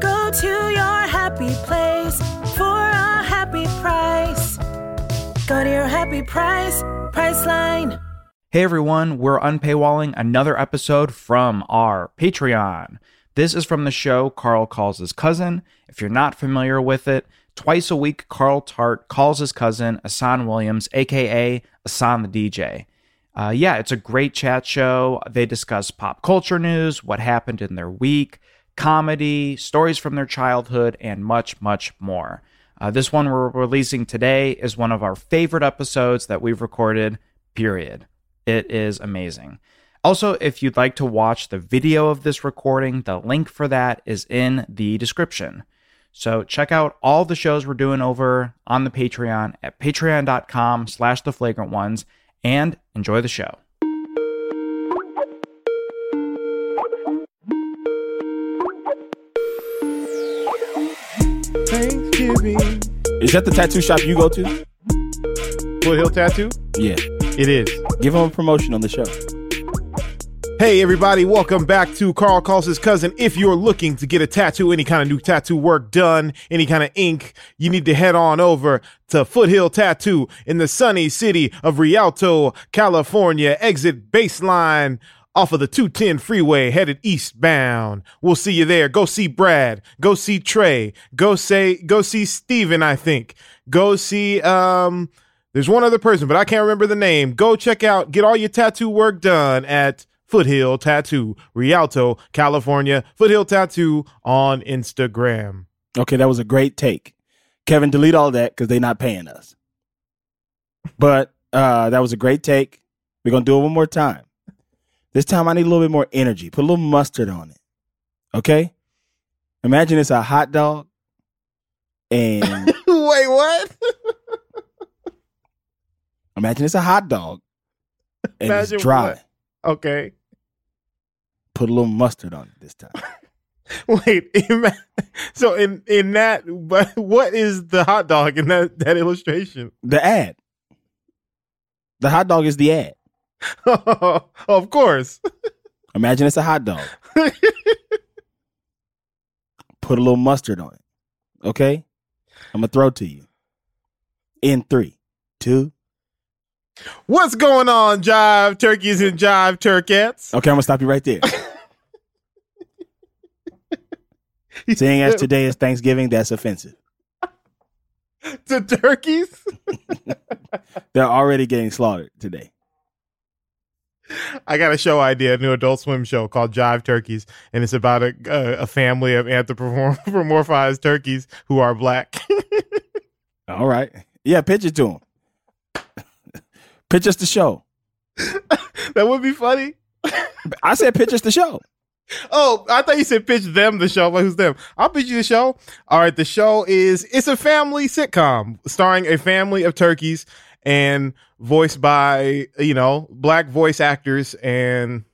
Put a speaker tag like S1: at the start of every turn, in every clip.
S1: Go to your happy place for a happy price. Go to your happy price, Priceline.
S2: Hey everyone, we're unpaywalling another episode from our Patreon. This is from the show Carl Calls His Cousin. If you're not familiar with it, twice a week Carl Tart calls his cousin Ahsohn Williams, aka Ahsohn the DJ. Uh, yeah, it's a great chat show. They discuss pop culture news, what happened in their week, comedy, stories from their childhood, and much, much more. Uh, this one we're releasing today is one of our favorite episodes that we've recorded, period. It is amazing. Also, if you'd like to watch the video of this recording, the link for that is in the description. So check out all the shows we're doing over on the Patreon at patreon.com slash the flagrant ones and enjoy the show.
S3: Thanksgiving.
S4: Is that the tattoo shop you go to?
S3: Foothill Tattoo?
S4: Yeah.
S3: It is.
S4: Give them a promotion on the show.
S3: Hey, everybody, welcome back to Carl Calls His Cousin. If you're looking to get a tattoo, any kind of new tattoo work done, any kind of ink, you need to head on over to Foothill Tattoo in the sunny city of Rialto, California. Exit baseline off of the 210 freeway headed eastbound. We'll see you there. Go see Brad. Go see Trey. Go say, go see Steven, I think. Go see, um, there's one other person, but I can't remember the name. Go check out, get all your tattoo work done at Foothill Tattoo, Rialto, California. Foothill Tattoo on Instagram.
S4: Okay, that was a great take. Kevin, delete all that because they're not paying us. But uh, that was a great take. We're gonna do it one more time. This time I need a little bit more energy. Put a little mustard on it. Okay? Imagine it's a hot dog and
S3: Wait, what?
S4: imagine it's a hot dog and
S3: Imagine
S4: it's dry.
S3: what? Okay.
S4: Put a little mustard on it this time.
S3: Wait, ima- so in in that, but what is the hot dog in that that illustration?
S4: The ad. The hot dog is the ad.
S3: of course.
S4: Imagine it's a hot dog. Put a little mustard on it. Okay? I'm gonna throw it to you. In three, two.
S3: What's going on, jive turkeys and jive turkettes?
S4: Okay, I'm gonna stop you right there. Seeing as today is Thanksgiving, that's offensive.
S3: to turkeys.
S4: They're already getting slaughtered today.
S3: I got a show idea, a new Adult Swim show called Jive Turkeys, and it's about a a, a family of anthropomorphized turkeys who are black.
S4: All right. Yeah, pitch it to them. pitch us the show.
S3: that would be funny.
S4: I said pitch us the show.
S3: Oh, I thought you said pitch them the show. Like, who's them? I'll pitch you the show. All right, the show is it's a family sitcom starring a family of turkeys and voiced by you know black voice actors, and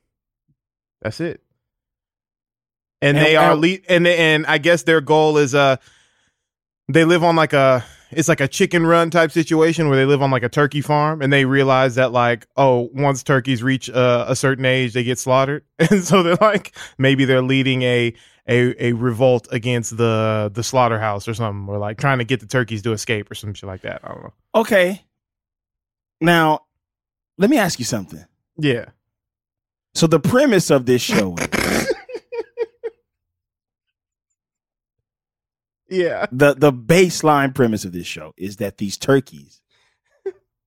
S3: that's it. And,
S4: And-
S3: they are lead, and and I guess their goal is uh they live on like a it's like a chicken run type situation where they live on like a turkey farm and they realize that like oh once turkeys reach uh, a certain age they get slaughtered and so they're like maybe they're leading a a a revolt against the the slaughterhouse or something or like trying to get the turkeys to escape or some shit like that i don't know
S4: Okay. Now, let me ask you something.
S3: yeah
S4: So the premise of this show is
S3: yeah
S4: the the baseline premise of this show is that these turkeys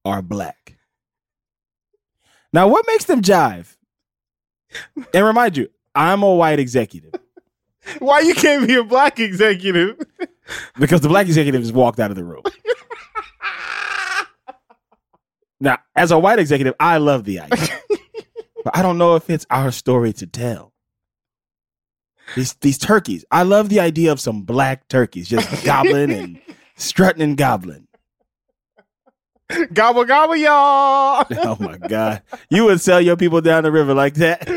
S4: are black. Now, what makes them jive? And remind you, I'm a white executive
S3: why you can't be a black executive
S4: because the black executive has walked out of the room. Now, as a white executive, I love the idea, but I don't know if it's our story to tell. These these turkeys, I love the idea of some black turkeys just gobbling and strutting and gobbling.
S3: Gobble gobble, y'all.
S4: Oh my god, you would sell your people down the river like that?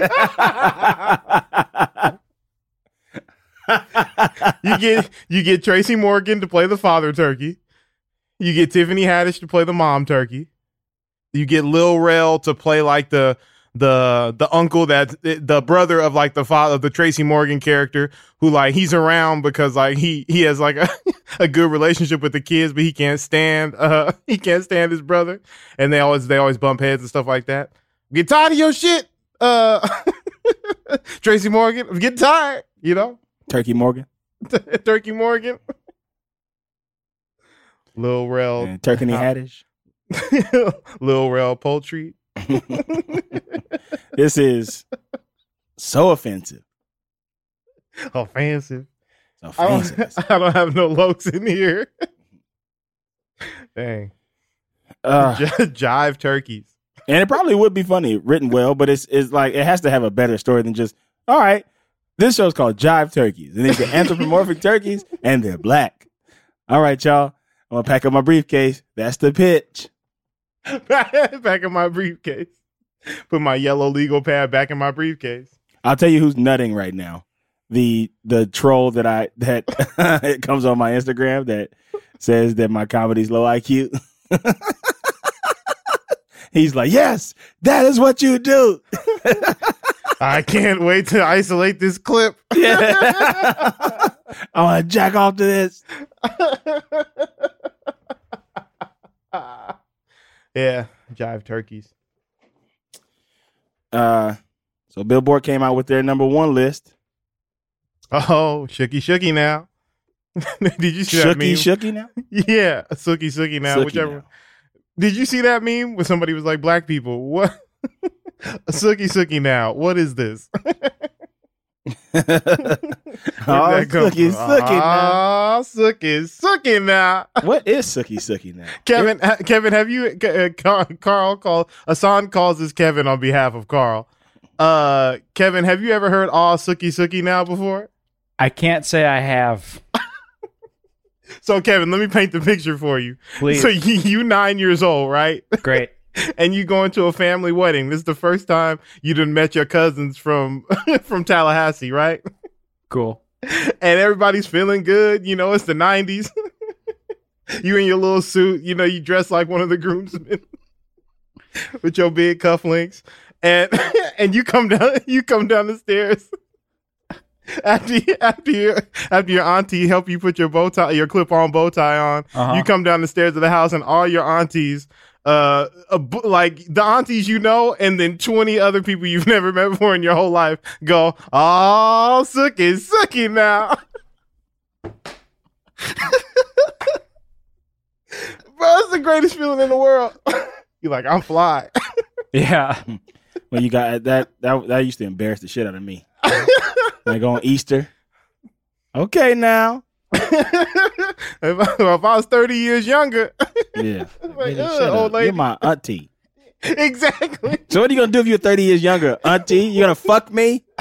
S3: you get you get Tracy Morgan to play the father turkey. You get Tiffany Haddish to play the mom turkey. You get Lil Rel to play like the the the uncle that the brother of like the father of the Tracy Morgan character who like he's around because like he he has like a, a good relationship with the kids but he can't stand uh he can't stand his brother and they always they always bump heads and stuff like that. Get tired of your shit, uh Tracy Morgan. I'm getting tired, you know.
S4: Turkey Morgan
S3: Turkey Morgan. Lil Rel
S4: and Turkey Haddish.
S3: Lil Rel Poultry.
S4: This is so offensive.
S3: Offensive.
S4: So
S3: I
S4: offensive.
S3: don't, I don't have no lokes in here. Dang.
S4: Uh,
S3: jive turkeys.
S4: and it probably would be funny written well, but it's it's like it has to have a better story than just all right. This show's called Jive Turkeys, and these are anthropomorphic turkeys, and they're black. All right, y'all. I'm gonna pack up my briefcase. That's the pitch.
S3: back in my briefcase. Put my yellow legal pad back in my briefcase.
S4: I'll tell you who's nutting right now. The the troll that I that it comes on my Instagram that says that my comedy's low IQ. He's like, yes, that is what you do.
S3: I can't wait to isolate this clip.
S4: I want to jack off to this.
S3: Yeah, jive turkeys.
S4: Uh, so Billboard came out with their number one list.
S3: Oh, shooky shooky now. Did you see that meme?
S4: Shooky, shooky now.
S3: Yeah, sooky sooky now,
S4: Sookie
S3: whichever.
S4: now.
S3: Did you see that meme where somebody was like, "Black people, what? sooky sooky now. What is this?" Where did
S4: oh,
S3: that come
S4: Sookie. Sookie now.
S3: Ah, sooky sooky now.
S4: What is Sookie, Sookie now?
S3: Kevin, ha- Kevin, have you? Uh, Carl call Ahsohn calls this Kevin on behalf of Carl. Uh, Kevin, have you ever heard "all sooky sooky now" before?
S2: I can't say I have.
S3: So, Kevin, let me paint the picture for you.
S2: Please.
S3: So, you, you nine years old, right?
S2: Great.
S3: and you going to a family wedding. This is the first time you done met your cousins from from Tallahassee, right?
S2: Cool.
S3: And everybody's feeling good. You know, it's the nineties. you in your little suit. You know, you dress like one of the groomsmen with your big cufflinks, and and you come down. You come down the stairs. After after your after your auntie help you put your bow tie your clip on bow tie on,
S2: Uh-huh.
S3: you come down the stairs of the house and all your aunties uh, a like the aunties you know and then 20 other people you've never met before in your whole life go oh sookie sookie now bro it's the greatest feeling in the world you're like i'm fly
S2: Yeah.
S4: When you got that, that that used to embarrass the shit out of me. like on Easter. Okay, now.
S3: if, I, if I was 30 years younger
S4: Yeah.
S3: like,
S4: Lady, shut up. You're my auntie.
S3: exactly
S4: So what are you gonna do if you're 30 years younger, auntie? You gonna fuck me?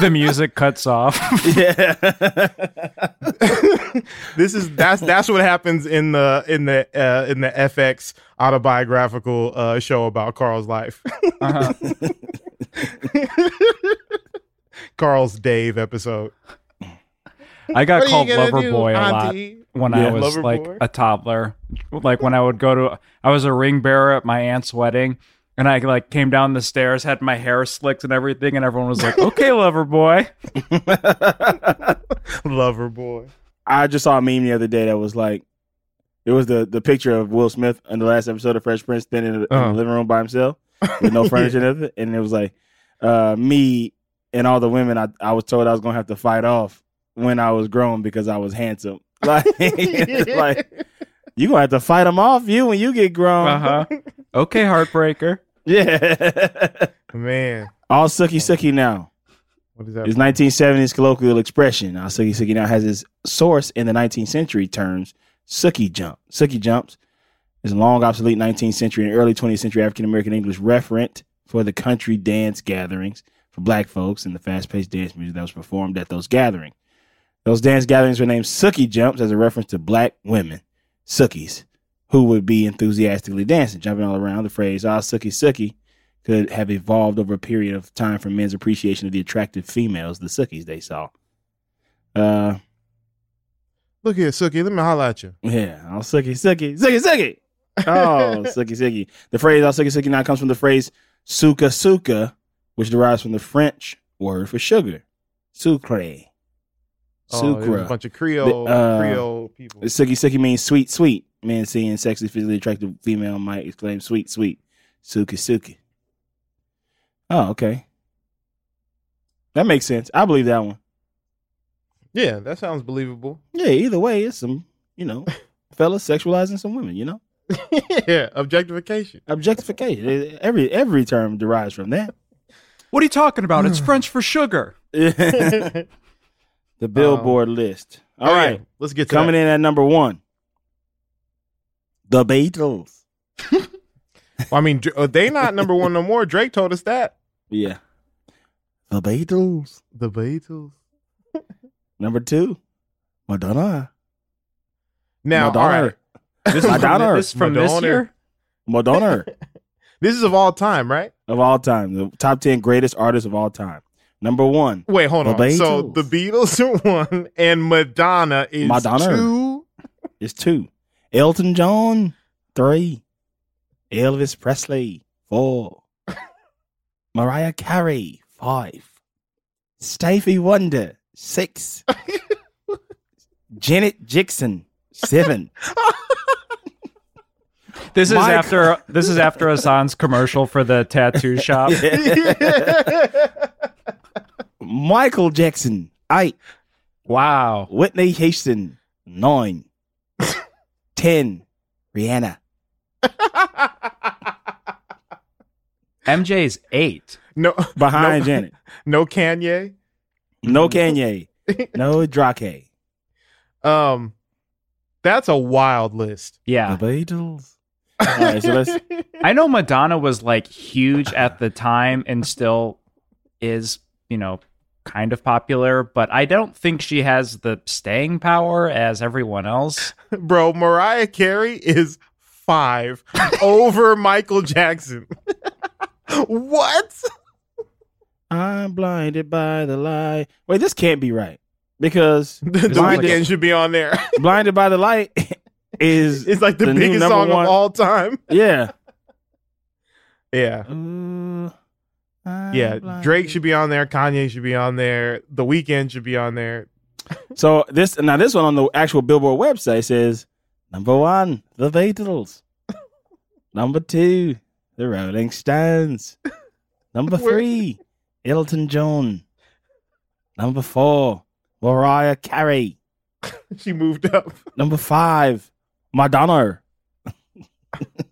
S2: The music cuts off.
S4: yeah.
S3: this is that's that's what happens in the in the uh, in the FX autobiographical uh, show about Carl's life.
S2: Uh-huh.
S3: Carl's Dave episode.
S2: I got called
S3: you
S2: Lover
S3: do,
S2: Boy a
S3: auntie?
S2: lot when
S4: Yeah,
S2: I was like
S3: boy.
S2: a toddler. Like when I would go to, I was a ring bearer at my aunt's wedding, and I like came down the stairs, had my hair slicked and everything, and everyone was like, "Okay, Lover Boy."
S3: Lover boy.
S4: I just saw a meme the other day that was like, it was the the picture of Will Smith in the last episode of Fresh Prince standing in the,
S3: Uh-huh.
S4: the living room by himself with no furniture and everything. And it was like, uh, me and all the women I, I was told I was gonna have to fight off when I was grown because I was handsome. Like, like you gonna have to fight them off you when you get grown.
S2: Uh huh. Okay, Heartbreaker.
S4: Yeah.
S3: Man,
S4: all sucky sucky now.
S3: what is that?
S4: It's 1970s colloquial expression. Now, Suki Suki now has its source in the 19th century terms Suki jump. Suki jumps is a long obsolete 19th century and early 20th century African American English referent for the country dance gatherings for black folks and the fast paced dance music that was performed at those gatherings. Those dance gatherings were named Suki jumps as a reference to black women, Sukis, who would be enthusiastically dancing, jumping all around. The phrase "ah Suki Suki" could have evolved over a period of time from men's appreciation of the attractive females, the Sukis they saw. Uh,
S3: Look here, Suki. Let me holla at you.
S4: yeah, all Suki Suki Suki Suki. Oh, Suki Suki. The phrase "all Suki Suki" now comes from the phrase "suka suka," which derives from the French word for sugar, sucre.
S3: Oh, a bunch of Creole,
S4: The, uh,
S3: Creole people.
S4: Suki Suki means sweet, sweet. Man seeing sexy, physically attractive female might exclaim sweet, sweet. Suki Suki. Oh, okay. That makes sense. I believe that one.
S3: Yeah, that sounds believable.
S4: Yeah, either way, it's some, you know, fellas sexualizing some women, you know?
S3: yeah, objectification.
S4: Objectification. Every every term derives from that.
S2: What are you talking about? It's French for sugar.
S4: the Billboard list. All
S3: Oh, yeah. let's get to it.
S4: Coming
S3: that.
S4: in at number one. The Beatles.
S3: I mean, Dr- uh, they not number one no more. Drake told us that.
S4: Yeah. The Beatles.
S3: The Beatles.
S4: Number two. Madonna.
S3: Now,
S4: Madonna.
S3: all right.
S2: This is from,
S4: Madonna.
S2: this, from this year.
S4: Madonna
S3: This is of all time, right?
S4: of all time. The top 10 greatest artists of all time. Number one.
S3: Wait, hold
S4: The
S3: on. So
S4: Beatles.
S3: the Beatles are one, and Madonna is
S4: Madonna.
S3: two.
S4: is two. Elton John, three. Elvis Presley, four. Mariah Carey, five. Stevie Wonder, six. Janet Jackson, seven.
S2: This is
S4: Mike-
S2: after this is after Ahsohn's commercial for the tattoo shop.
S4: Michael Jackson, eight.
S2: Wow.
S4: Whitney Houston, nine. Ten. Rihanna.
S2: MJ's eight.
S3: no,
S4: Behind
S3: no,
S4: Janet.
S3: no Kanye.
S4: No Kanye. No Drake.
S3: Um, that's a wild list.
S2: Yeah.
S4: The Beatles. All right, so let's
S2: I know Madonna was like huge at the time and still is, you know, kind of popular, but I don't think she has the staying power as everyone else.
S3: Bro, Mariah Carey is five over Michael Jackson. what?
S4: I'm blinded by the light. Wait, this can't be right because
S3: The, the Weeknd should be on there.
S4: blinded by the light is
S3: It's like the,
S4: The
S3: biggest song
S4: one-
S3: of all time.
S4: yeah.
S3: Yeah.
S4: Ooh, I'm
S3: Yeah.
S4: blinded.
S3: Drake should be on there. Kanye should be on there. The Weeknd should be on there.
S4: So this now this one on the actual Billboard website says number one, the Beatles. number two, the Rolling Stones. Number three, Elton John. Number four, Mariah Carey.
S3: She moved up.
S4: Number five, Madonna.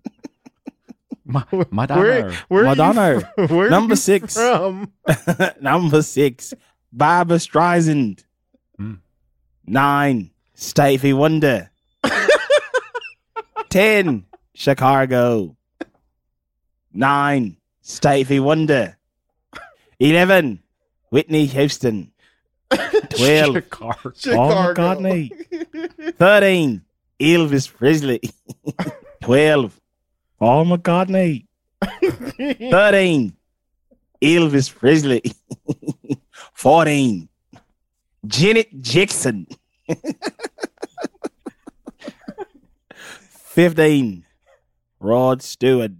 S2: Ma- Madonna.
S3: Where, where
S4: Madonna.
S3: You, where
S4: Number six.
S3: From?
S4: Number six, Barbra Streisand.
S2: Hmm.
S4: Nine, Stevie Wonder. Ten, Chicago. Nine, Stevie Wonder. Eleven, Whitney Houston. Twelve,
S2: Chicago.
S4: Paul McCartney. Thirteen, Elvis Presley. Twelve, Paul McCartney. Thirteen, Elvis Presley. Fourteen, Janet Jackson. Fifteen, Rod Stewart.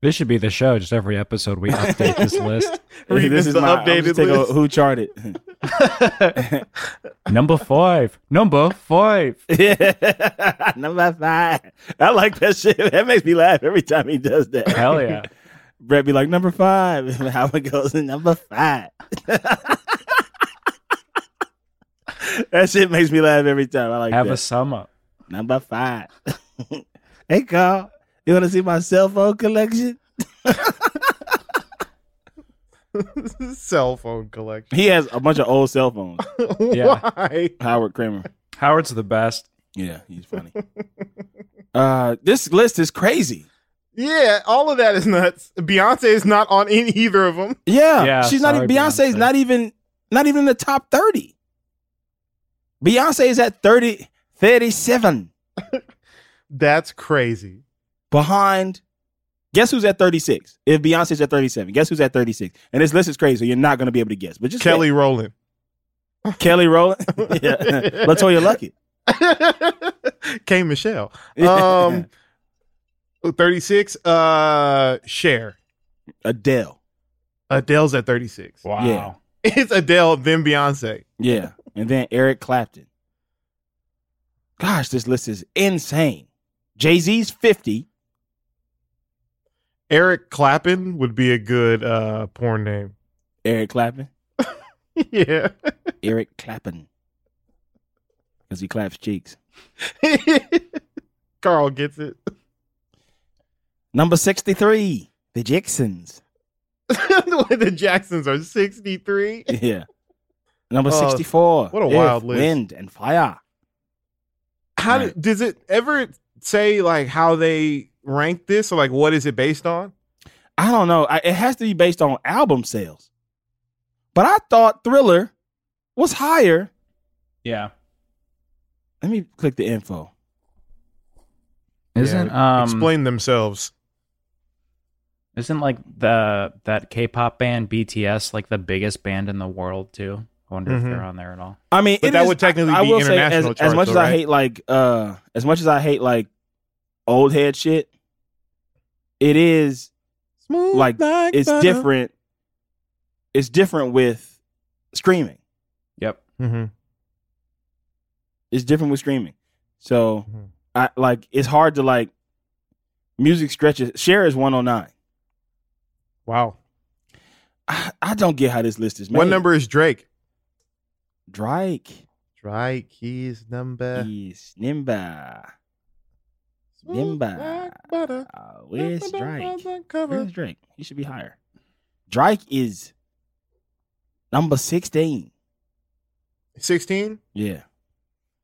S2: This should be the show. Just every episode we update this list.
S3: Read
S4: this
S3: the
S4: is my
S3: updated
S4: just taking a
S3: list.
S4: who charted.
S2: Number five. Number five.
S4: Number five. I like that shit. That makes me laugh every time he does that.
S2: Hell yeah.
S4: Brett be like, number five. How it goes in number five. that shit makes me laugh every time. I like
S2: Have
S4: that.
S2: a sum up.
S4: number five. hey, Carl, you want to see my cell phone collection?
S3: Cell phone collection.
S4: He has a bunch of old cell phones.
S2: Yeah.
S3: Why?
S4: Howard Kremer.
S2: Howard's the best.
S4: Yeah, he's funny. uh, this list is crazy.
S3: Yeah, all of that is nuts. Beyonce is not on any, either of them.
S4: Yeah,
S2: Yeah,
S4: she's not
S2: sorry,
S4: even Beyonce's
S2: Beyonce.
S4: not even not even in the top 30. Beyonce is at 30 37
S3: That's crazy.
S4: Behind Guess who's at 36? If Beyonce's at 37, guess who's at 36? And this list is crazy, so you're not going to be able to guess. But just
S3: Kelly Rowland.
S4: Kelly Rowland, yeah, LeToya Luckett.
S3: K Michelle. Um 36 uh Cher.
S4: Adele,
S3: Adele's at 36.
S2: Wow.
S4: Yeah.
S3: It's Adele then Beyonce.
S4: yeah, and then Eric Clapton. Gosh, this list is insane. Jay Z's 50.
S3: Eric Clapton would be a good uh porn name.
S4: Eric Clapton.
S3: yeah.
S4: Eric Clapton. Because he claps cheeks.
S3: Carl gets it.
S4: Number 63, the Jacksons.
S3: the Jacksons are 63.
S4: Yeah. Number
S3: Oh,
S4: 64.
S3: what a wild list.
S4: Wind and fire.
S3: How
S4: Right.
S3: do- does it ever say like how they rank this or like what is it based on?
S4: I don't know. I, it has to be based on album sales. But I thought Thriller was higher.
S2: Yeah.
S4: Let me click the info.
S2: Isn't
S3: Yeah,
S2: um
S3: explain themselves?
S2: isn't like the that K-pop band BTS like the biggest band in the world too? I wonder if
S3: Mhm.
S2: they're on there at all.
S4: I mean,
S3: But
S4: it
S3: that
S4: is-
S3: would technically
S4: I, I
S3: be
S4: will say, as,
S3: international
S4: as much
S3: though,
S4: as I
S3: right?
S4: hate like uh as much as I hate like old head shit, it is
S3: Smooth
S4: like it's
S3: butter.
S4: different. It's different with streaming.
S2: Yep.
S3: Mm-hmm.
S4: It's different with streaming. So
S3: Mhm.
S4: I like it's hard to like music stretches. Cher is one oh nine.
S3: Wow.
S4: I, I don't get how this list is made.
S3: What number is Drake?
S4: Drake
S3: Drake, he's number.
S4: is Nimba. Nimba. Uh, where's Drake? Where's Drake? He should be higher. Drake is number sixteen.
S3: 16?
S4: Yeah.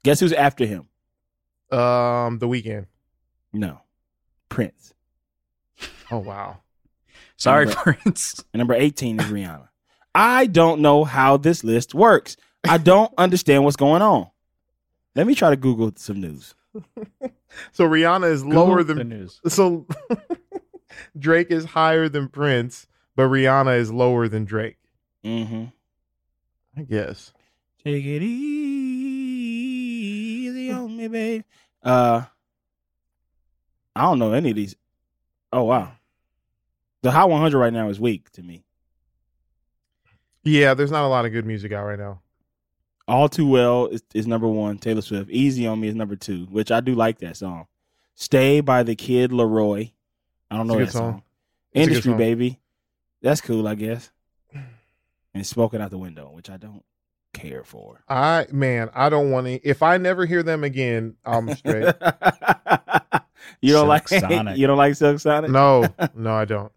S4: Guess who's after him?
S3: Um, The Weeknd.
S4: No, Prince.
S3: Oh wow.
S2: Sorry,
S4: Number-
S2: Prince.
S4: And number 18 is Rihanna. I don't know how this list works. I don't understand what's going on. Let me try to Google some news.
S3: So Rihanna is lower
S2: Google the
S3: than
S2: news.
S3: so Drake is higher than Prince, but Rihanna is lower than Drake.
S4: Mm-hmm.
S3: I guess.
S4: Take it easy on me, babe. Uh, I don't know any of these. Oh wow, the Hot 100 right now is weak to me.
S3: Yeah, there's not a lot of good music out right now.
S4: All Too Well is, is number one. Taylor Swift. Easy on Me is number two, which I do like that song. Stay by the Kid LAROI. I don't
S3: It's a
S4: know
S3: good
S4: that
S3: song.
S4: song.
S3: It's a good
S4: Industry
S3: song.
S4: Baby. That's cool, I guess. And Smoking Out the Window, which I don't care for.
S3: I man, I don't want to. If I never hear them again, I'm straight.
S4: you don't
S2: Silk
S4: like
S2: Sonic.
S4: you don't like Silk Sonic?
S3: no, no, I don't.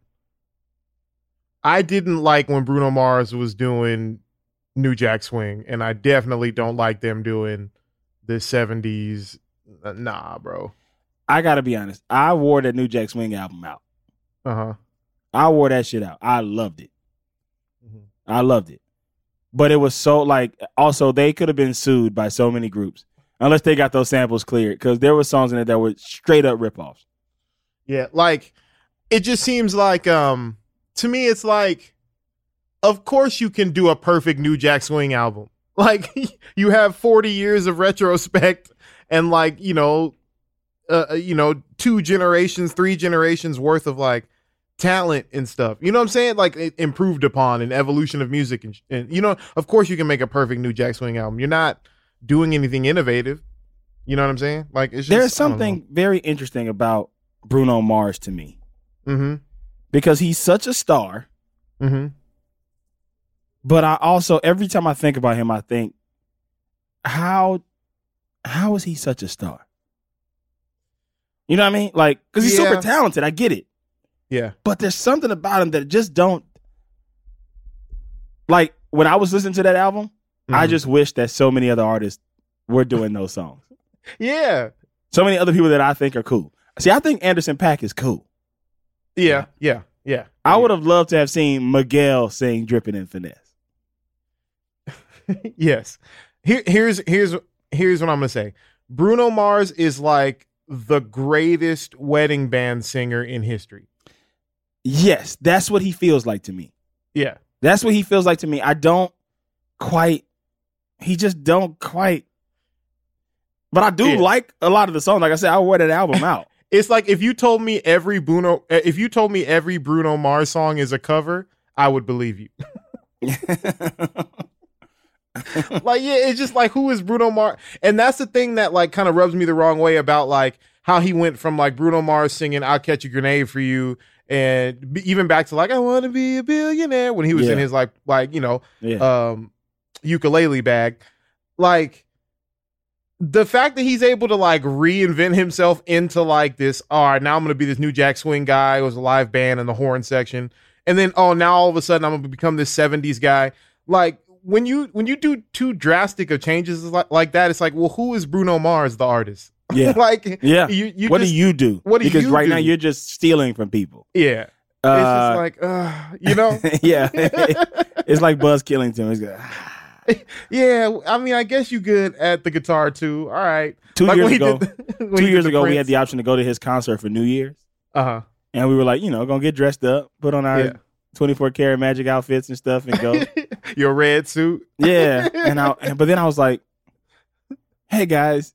S3: I didn't like when Bruno Mars was doing New Jack Swing, and I definitely don't like them doing the '70s. Uh, Nah, bro.
S4: I gotta be honest. I wore that New Jack Swing album out.
S3: Uh huh.
S4: I wore that shit out. I loved it.
S3: Mhm.
S4: I loved it. But it was so like also they could have been sued by so many groups unless they got those samples cleared because there were songs in it that were straight up ripoffs.
S3: Yeah, like it just seems like um to me it's like of course you can do a perfect new Jack Swing album. Like you have 40 years of retrospect and like, you know, uh, you know, two generations, three generations worth of like talent and stuff. You know what I'm saying? Like it improved upon an evolution of music and, and you know, of course you can make a perfect new Jack Swing album. You're not doing anything innovative. You know what I'm saying? Like it's just
S4: There's something very interesting about Bruno Mars to me
S3: Mhm.
S4: because he's such a star,
S3: Mhm.
S4: But I also every time I think about him, I think how how is he such a star? You know what I mean? Like because he's
S3: Yeah.
S4: super talented. I get it.
S3: Yeah.
S4: but there's something about him that just don't like when I was listening to that album, I
S3: Mhm.
S4: just wish that so many other artists were doing those songs.
S3: Yeah.
S4: So many other people that I think are cool. See, I think Anderson .Paak is cool.
S3: Yeah, yeah, yeah.
S4: I would have loved to have seen Miguel sing "Dripping in Finesse."
S3: yes. Here, here's here's here's what I'm gonna say. Bruno Mars is like the greatest wedding band singer in history.
S4: Yes, that's what he feels like to me.
S3: Yeah.
S4: That's what he feels like to me. I don't quite. He just don't quite. But I do
S3: Yeah.
S4: like a lot of the songs. Like I said, I wear that album out.
S3: It's like if you told me every Bruno if you told me every Bruno Mars song is a cover, I would believe you. like yeah, it's just like who is Bruno Mars? And that's the thing that like kind of rubs me the wrong way about like how he went from like Bruno Mars singing "I'll catch a grenade for you" and even back to like "I want to be a billionaire" when he was in his like like you know
S4: yeah.
S3: um ukulele bag like the fact that he's able to like reinvent himself into like this all right now i'm gonna be this new jack swing guy who was a live band in the horn section and then oh now all of a sudden i'm gonna become this 70s guy like when you when you do too drastic of changes like, like that it's like well who is bruno mars the artist
S4: yeah.
S3: like
S4: Yeah.
S3: you, you
S4: what
S3: just,
S4: do you do?
S3: what do
S4: because
S3: you
S4: right now you're just stealing from people.
S3: yeah it's
S4: Uh,
S3: just like uh, you know
S4: yeah. it's like Buzz Killington. It's like,
S3: yeah i mean i guess you good at the guitar too all right
S4: two
S3: Like
S4: years ago,
S3: the-
S4: two years ago, we had the option to go to his concert for New Year's,
S3: uh-huh
S4: and we were like, you know, gonna get dressed up, put on our
S3: Yeah.
S4: 24 karat magic outfits and stuff, and go.
S3: your red suit.
S4: yeah, and I, and, but then I was like, hey guys,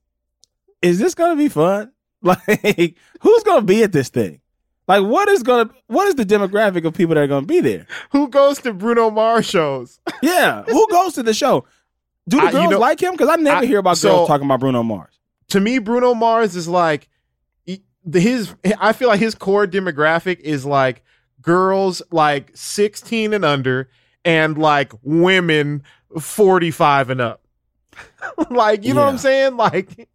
S4: is this gonna be fun? Like, who's gonna be at this thing? Like, what is gonna, what is the demographic of people that are gonna be there?
S3: Who goes to Bruno Mars shows?
S4: Yeah, who goes to the show? Do the
S3: I- you
S4: girls
S3: know-
S4: like him? Because I never
S3: I-
S4: hear about
S3: so-
S4: girls talking about Bruno Mars.
S3: To me, Bruno Mars is like his. I feel like his core demographic is like girls like sixteen and under, and like women forty five and up. like you know what I'm saying? Like,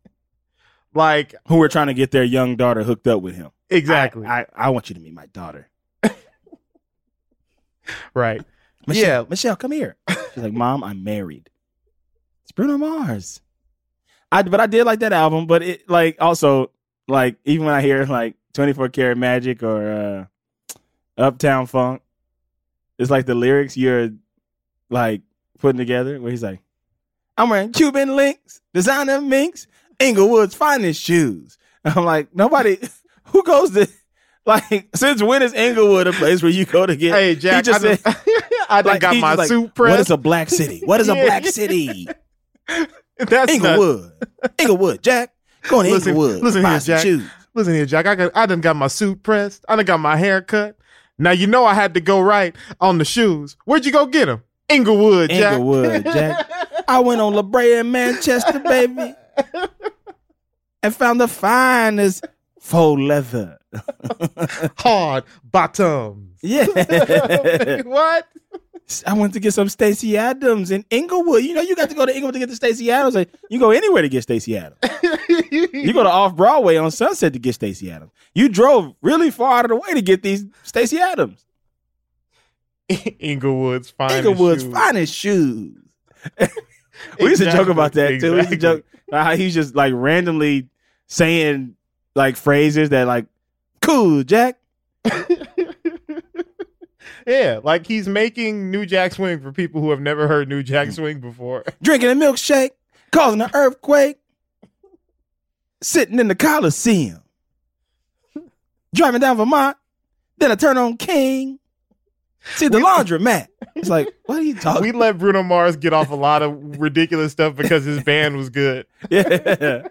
S3: like
S4: Who are trying to get their young daughter hooked up with him?
S3: exactly
S4: I, I, I want you to meet my daughter.
S3: right.
S4: Michelle,
S3: Yeah.
S4: Michelle, come here. She's like, Mom, I'm married. It's Bruno Mars. I but I did like that album, but it like also like even when I hear like 24 Karat Magic or uh Uptown Funk, it's like the lyrics you're like putting together where he's like, I'm wearing Cuban links, designer minks, Inglewood's finest shoes. I'm like, nobody who goes to like since when is Inglewood a place where you go to get
S3: Hey Jack,
S4: just
S3: I done,
S4: said-
S3: I done
S4: like,
S3: got my
S4: like,
S3: suit pressed.
S4: What is a black city? What is a black city?
S3: That's not,
S4: Inglewood. Inglewood, Jack. Go to
S3: Listen-
S4: Inglewood.
S3: listen here, Jack.
S4: shoes.
S3: Listen here, Jack. I got I done got my suit pressed. I done got my hair cut. Now you know I had to go right on the shoes. Where'd you go get them? Inglewood, Jack.
S4: Inglewood, Jack. I went on La Brea in Manchester, baby, and found the finest faux leather.
S3: Hard bottoms.
S4: yeah.
S3: what?
S4: I went to get some Stacy Adams in Inglewood. You know, you got to go to Inglewood to get the Stacy Adams. Like, you go anywhere to get Stacy Adams. You go to Off Broadway on Sunset to get Stacy Adams. You drove really far out of the way to get these Stacy Adams.
S3: Inglewood's finest
S4: Inglewood's
S3: shoes.
S4: finest shoes. we used to joke about that too. We used to joke about how he's just like randomly saying like phrases that like, cool, Jack.
S3: yeah, like he's making New Jack Swing for people who have never heard New
S4: Mm.
S3: Jack Swing before.
S4: Drinking a milkshake, causing an earthquake, sitting in the Coliseum, driving down Vermont, then I turn on King, see the laundromat. It's like, what are you talking
S3: we let Bruno Mars get off a lot of ridiculous stuff because his band was good.
S4: Yeah.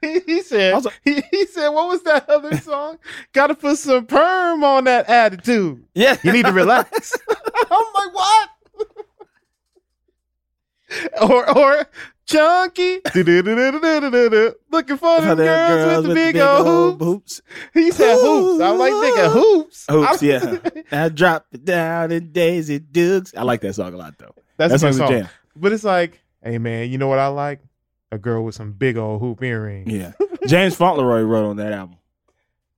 S3: He, he said,
S4: Also-
S3: he, he said, what was that other song? Got to put some perm on that attitude.
S4: Yeah.
S3: You need to relax. I'm like, what? or or chunky, looking for them girls, with the big, old hoops.
S4: hoops.
S3: He said hoops. I'm like thinking hoops.
S4: Hoops,
S3: I'm-
S4: yeah. I drop it down in Daisy Dukes. I like that song a lot though.
S3: That's,
S4: That
S3: a good
S4: song's a
S3: song.
S4: jam.
S3: But it's like, hey man, you know what I like? A girl with some big old hoop earrings.
S4: Yeah. James Fauntleroy wrote on that album.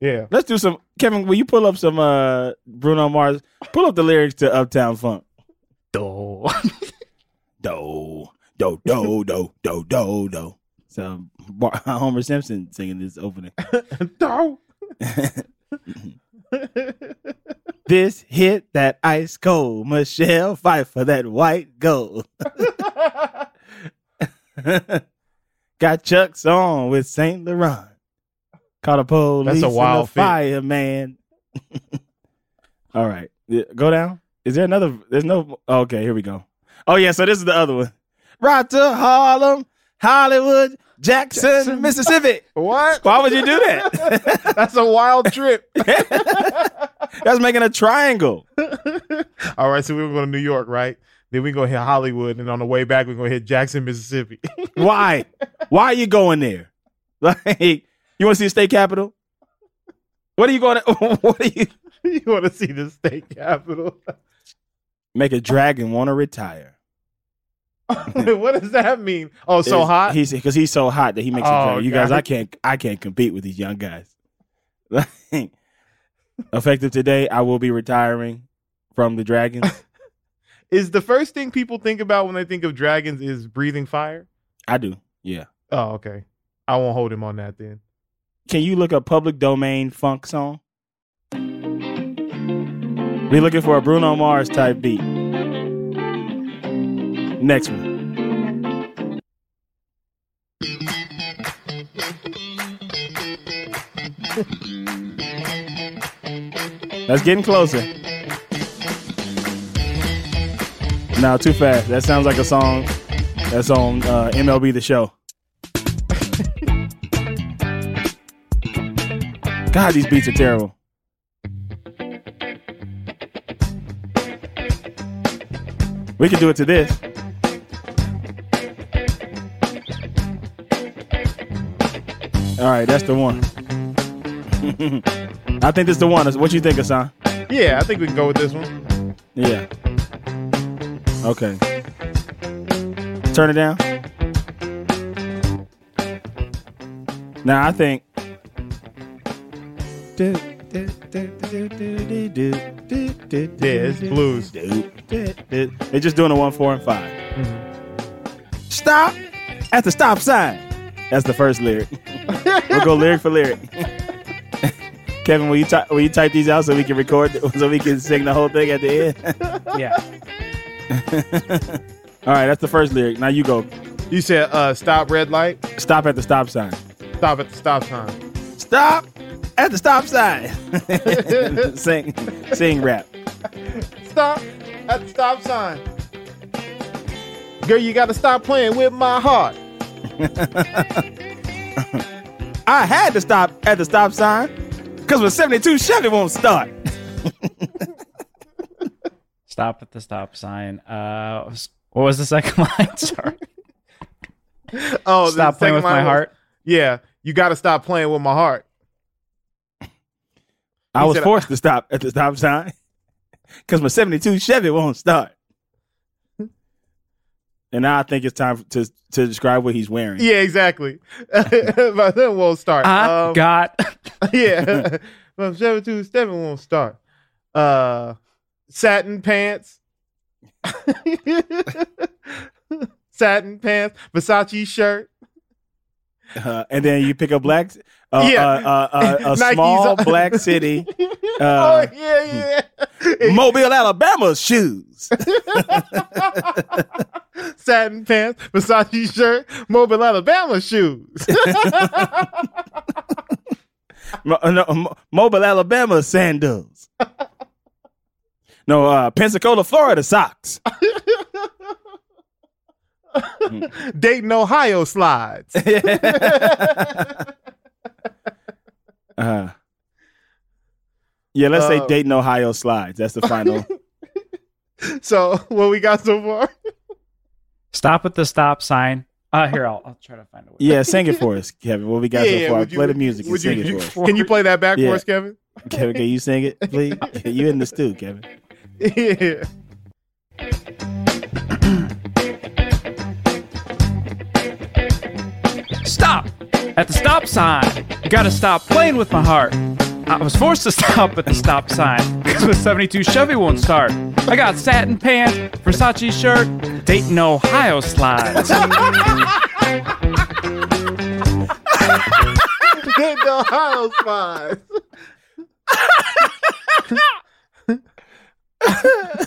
S3: Yeah.
S4: Let's do some Kevin, will you pull up some uh Bruno Mars? Pull up the lyrics to Uptown Funk.
S2: Do.
S4: Do, do, do, do, do, do, do. So Bar- Homer Simpson singing this opening.
S3: No.
S4: This hit that ice cold. Michelle Pfeiffer that white gold. Got Chucks on with Saint Laurent. Caught a police
S3: That's a wild fit.
S4: fireman. All right, go down. Is there another? There's no. Oh, okay, here we go. Oh yeah, so this is the other one. Right to Harlem, Hollywood, Jackson, Mississippi.
S3: What?
S4: Why would you do that?
S3: That's a wild trip.
S4: That's making a triangle.
S3: All right, so we were going to New York, right? Then we go hit Hollywood, and on the way back, we're to hit Jackson, Mississippi.
S4: Why? Why are you going there? Like, you want to see the state capitol? What are you going to? What are you?
S3: you want to see the state capital?
S4: Make a dragon want to retire.
S3: what does that mean? Oh, so
S4: It's-
S3: hot?
S4: He's because he's so hot that he makes.
S3: Oh.
S4: You guys, I can't. I can't compete with these young guys. Effective today, I will be retiring from the dragons.
S3: Is the first thing people think about when they think of dragons is breathing fire?
S4: I do. Yeah.
S3: Oh, okay. I won't hold him on that then.
S4: Can you look up public domain funk song? We looking for a Bruno Mars type beat. Next one. That's getting closer. No, too fast. That sounds like a song that's on uh, MLB The Show. God, these beats are terrible. We could do it to this. All right, that's the one. I think this is the one. What you think, Ahsohn?
S3: Yeah, I think we can go with this one.
S4: Yeah. Okay. Turn it down. Now I think.
S3: Yeah, it's blues.
S4: They're just doing a one, four, and 5 Stop at the stop sign. That's the first lyric. we'll go lyric for lyric. Kevin, will you ty- will you type these out so we can record so we can sing the whole thing at the end?
S2: Yeah.
S4: All right, that's the first lyric. Now you go.
S3: You said uh, stop red light.
S4: Stop at the stop sign.
S3: Stop at the stop sign.
S4: Stop at the stop sign. sing, sing rap.
S3: Stop at the stop sign. Girl, you got to stop playing with my heart.
S4: I had to stop at the stop sign because with 72 Chevy won't start.
S2: Stop at the stop sign. Uh, what was the second line? Sorry.
S3: Oh, the
S2: Stop playing with my
S3: was-
S2: heart.
S3: Yeah, you got to stop playing with my heart.
S4: I
S3: He
S4: was
S3: said-
S4: forced to stop at the stop sign because my 72 Chevy won't start. And now I think it's time to to describe what he's wearing.
S3: Yeah, exactly. but then won't start.
S2: I
S3: Um,
S2: got.
S3: yeah, but seven two seven won't start. Uh, satin pants. satin pants, Versace shirt.
S4: Uh, and then you pick a black, uh,
S3: Yeah.
S4: uh, uh, uh, a small black city,
S3: oh
S4: uh,
S3: yeah, yeah.
S4: Mobile, Alabama shoes.
S3: satin pants, Versace shirt, Mobile, Alabama shoes.
S4: Mo- no, Mo- Mobile, Alabama sandals. No, uh, Pensacola, Florida socks.
S3: Dayton, Ohio slides.
S4: Uh, yeah, let's say
S3: Uh,
S4: Dayton, Ohio slides. That's the final.
S3: so what we got so far?
S2: Stop at the stop sign. Uh, here, I'll, I'll try to find a way.
S4: yeah, sing it for us, Kevin. What we got so far?
S3: would you-
S4: Play the music and
S3: would
S4: sing
S3: you-
S4: it for us.
S3: Can you play that back
S4: Yeah.
S3: for us, Kevin?
S4: Kevin, can you sing it, please? you in the stew, Kevin.
S3: Yeah.
S2: Stop at the stop sign. You gotta stop playing with my heart. I was forced to stop at the stop sign because my 72 Chevy won't start. I got satin pants, Versace shirt, Dayton, Ohio slides.
S3: Dayton, Ohio slides.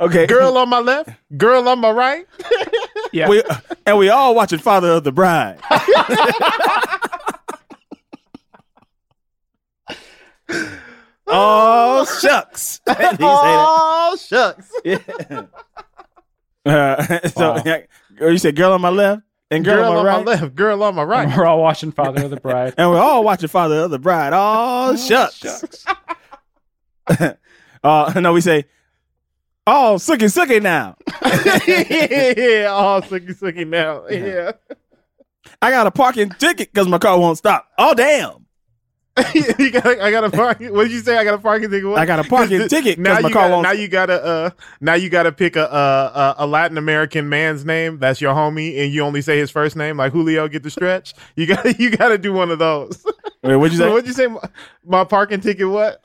S4: Okay,
S3: Girl on my left, girl on my right.
S2: Yeah.
S4: We, and we all watching Father of the Bride. oh shucks! He say that.
S3: Oh shucks.
S4: Uh, so
S2: Wow.
S4: yeah, you said girl on my left and girl,
S3: Girl
S4: on
S3: on
S4: my
S3: my left, girl on my right.
S2: We're all watching Father of the Bride.
S4: and we're all watching Father of the Bride. Oh shucks! Uh, no, we say, oh sookie sookie now.
S3: yeah, oh sucky sucky now. Yeah.
S4: I got a parking ticket because my car won't stop. Oh damn!
S3: you got I got a parking what did you say? I got a parking ticket. What?
S4: I got a parking ticket
S3: Now
S4: my
S3: you
S4: car
S3: gotta,
S4: won't-
S3: now you gotta uh now you gotta pick a, a a Latin American man's name that's your homie and you only say his first name like Julio get the stretch. You got you gotta do one of those.
S4: Wait, what'd you
S3: so
S4: say?
S3: what'd you say? My, my parking ticket what?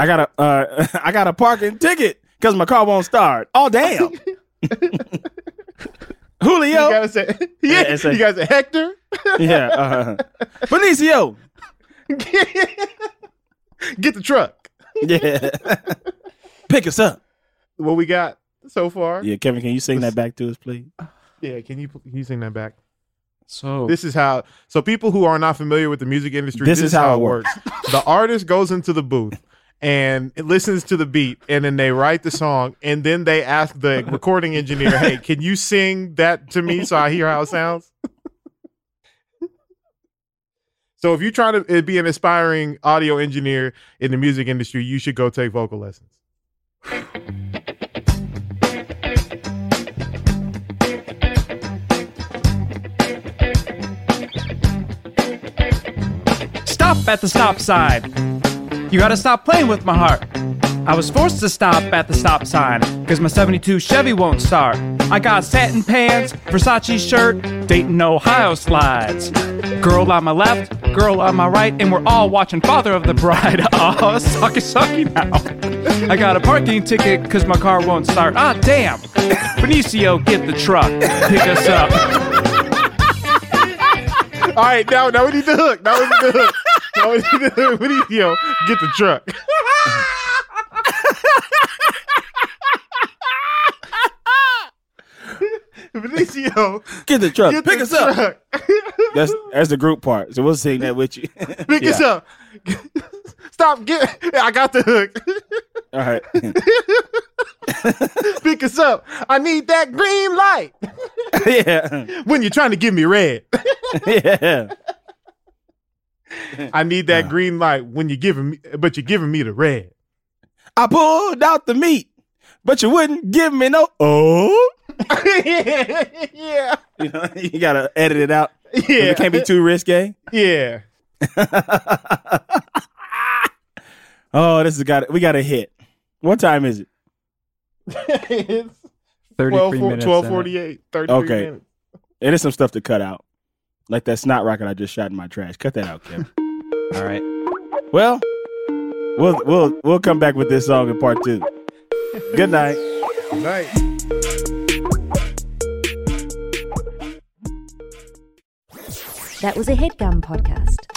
S4: I got a uh, I got a parking ticket because my car won't start. Oh damn! Julio,
S3: You gotta say yeah,
S4: it's a-
S3: you gotta say Hector.
S4: yeah, uh, Benicio,
S3: Get the truck.
S4: yeah, pick us up.
S3: What we got so far?
S4: Yeah, Kevin, can you sing that back to us, please?
S3: Yeah, can you can you sing that back?
S2: So
S3: This is how. So people who are not familiar with the music industry,
S4: This
S3: this,
S4: is
S3: is
S4: how
S3: how
S4: it
S3: it works. the artist goes into the booth and it listens to the beat, and then they write the song, and then they ask the recording engineer, "Hey, can you sing that to me so I hear how it sounds?" so if you're trying to eh, be an aspiring audio engineer in the music industry, you should go take vocal lessons.
S2: Stop at the stop sign. You gotta stop playing with my heart. I was forced to stop at the stop sign because my 72 Chevy won't start. I got satin pants, Versace shirt, Dayton, Ohio slides. Girl on my left, girl on my right, and we're all watching Father of the Bride. Oh, sucky sucky now. I got a parking ticket because my car won't start. Ah, damn. Benicio, get the truck. Pick us up.
S3: All right, now now we need the hook. Now we need the hook. Now we need the hook. We need yo get the truck. Benicio,
S4: Get the truck,
S3: get
S4: pick
S3: the
S4: us up.
S3: truck.
S4: That's that's the group part. So we'll sing that with you.
S3: Pick us up. Stop. Get. I got the hook.
S4: All right.
S3: Pick us up. I need that green light
S4: yeah.
S3: when you're trying to give me red.
S4: Yeah.
S3: I need that green light when you're giving me, but you're giving me the red.
S4: I pulled out the meat, but you wouldn't give me no. Oh.
S3: yeah.
S4: You know, you gotta edit it out.
S3: Yeah.
S4: It can't be too risque.
S3: Yeah.
S4: Oh, this has got we got a hit. What time is it?
S3: it's
S2: 33
S3: 12,
S2: minutes.
S3: 12
S2: in it.
S3: 48, 33
S4: Okay.
S3: minutes.
S4: It is some stuff to cut out. Like that snot rocket I just shot in my trash. Cut that out, Kevin.
S2: All right.
S4: well, we'll we'll we'll come back with this song in part two. Good night.
S3: Good night.
S5: That was a headgum podcast.